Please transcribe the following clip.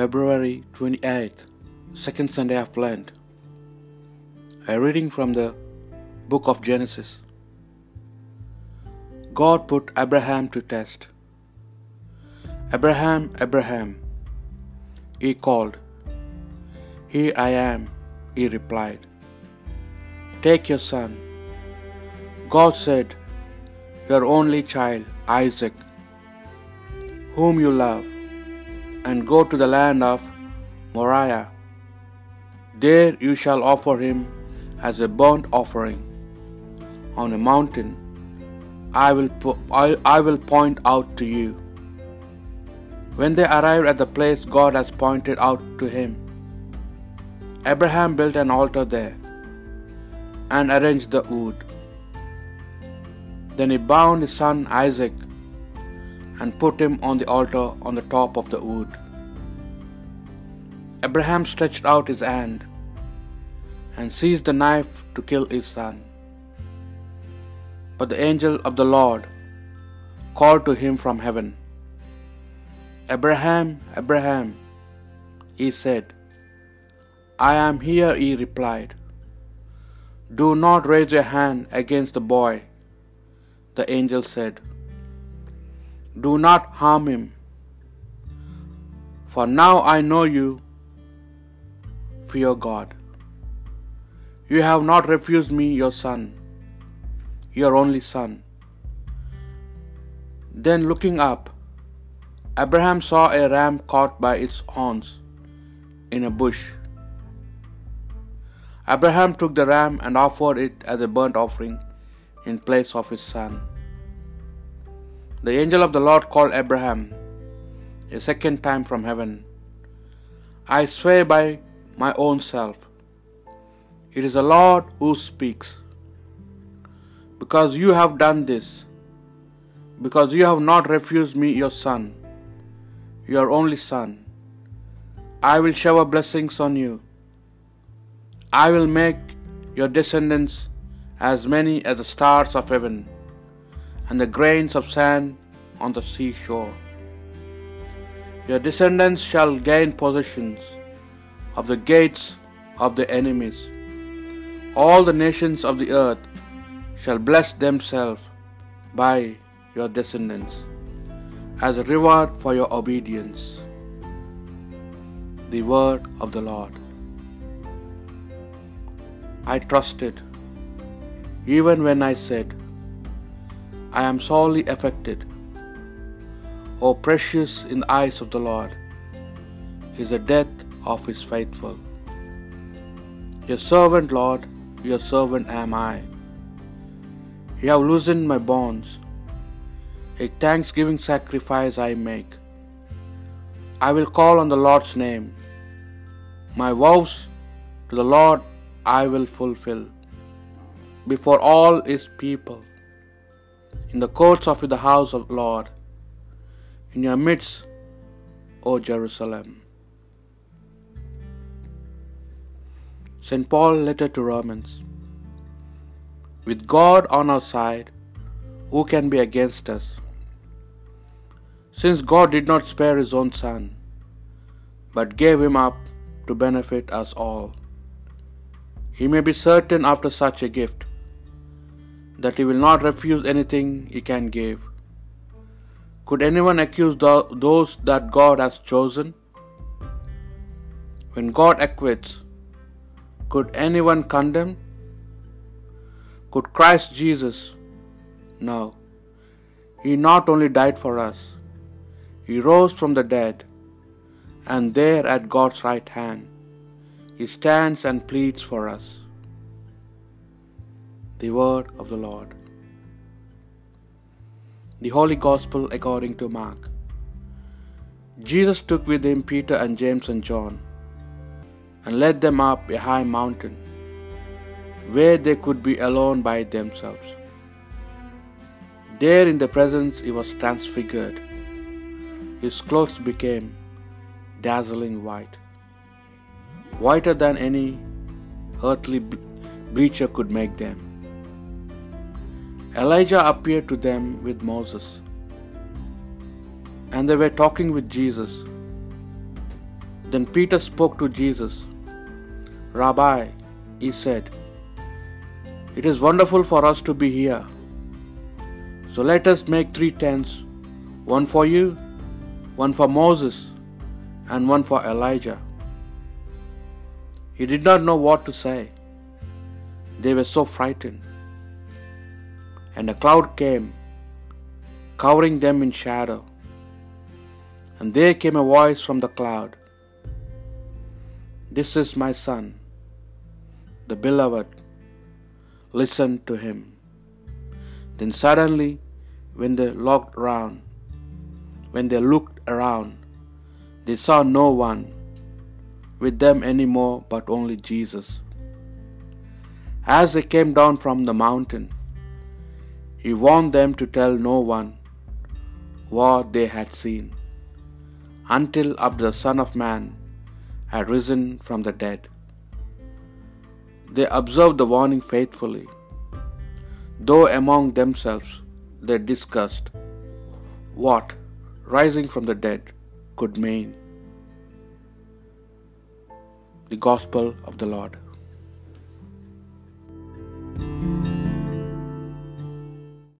February 28th, second Sunday of Lent. A reading from the book of Genesis. God put Abraham to test. Abraham, Abraham, he called. Here I am, he replied. Take your son. God said, Your only child, Isaac, whom you love, and go to the land of Moriah. There you shall offer him as a burnt offering on a mountain I will, po- I, I will point out to you. When they arrived at the place God has pointed out to him, Abraham built an altar there and arranged the wood. Then he bound his son Isaac and put him on the altar on the top of the wood. Abraham stretched out his hand and seized the knife to kill his son. But the angel of the Lord called to him from heaven, Abraham, Abraham, he said. I am here, he replied. Do not raise your hand against the boy, the angel said. Do not harm him, for now I know you fear God. You have not refused me your son, your only son. Then looking up, Abraham saw a ram caught by its horns in a bush. Abraham took the ram and offered it as a burnt offering in place of his son. The angel of the Lord called Abraham a second time from heaven. I swear by my own self, it is the Lord who speaks. Because you have done this, because you have not refused me your son, your only son, I will shower blessings on you. I will make your descendants as many as the stars of heaven and the grains of sand on the seashore. Your descendants shall gain possessions of the gates of the enemies. All the nations of the earth shall bless themselves by your descendants as a reward for your obedience. The word of the Lord. I trusted, even when I said, I am sorely affected. O precious in the eyes of the Lord is the death of his faithful. Your servant, Lord, your servant am I. You have loosened my bonds. A thanksgiving sacrifice I make. I will call on the Lord's name. My vows to the Lord I will fulfill before all his people, in the courts of the house of Lord, in your midst, O Jerusalem. St. Paul letter to Romans. With God on our side, who can be against us? Since God did not spare his own son, but gave him up to benefit us all. He may be certain after such a gift that he will not refuse anything he can give. Could anyone accuse those that God has chosen? When God acquits, could anyone condemn? Could Christ Jesus? No. He not only died for us, he rose from the dead, and there at God's right hand, he stands and pleads for us. The word of the Lord. The Holy Gospel according to Mark. Jesus took with him Peter and James and John and led them up a high mountain where they could be alone by themselves. There in the presence he was transfigured. His clothes became dazzling white, whiter than any earthly bleacher could make them. Elijah appeared to them with Moses, and they were talking with Jesus. Then Peter spoke to Jesus. Rabbi, he said, It is wonderful for us to be here. So let us make three tents one for you, one for Moses, and one for Elijah. He did not know what to say. They were so frightened. And a cloud came, covering them in shadow. And there came a voice from the cloud This is my Son, the beloved. Listen to him. Then suddenly, when they looked around, when they looked around, they saw no one with them anymore but only Jesus. As they came down from the mountain, he warned them to tell no one what they had seen, until after the Son of Man had risen from the dead. They observed the warning faithfully, though among themselves they discussed what rising from the dead could mean. The Gospel of the Lord.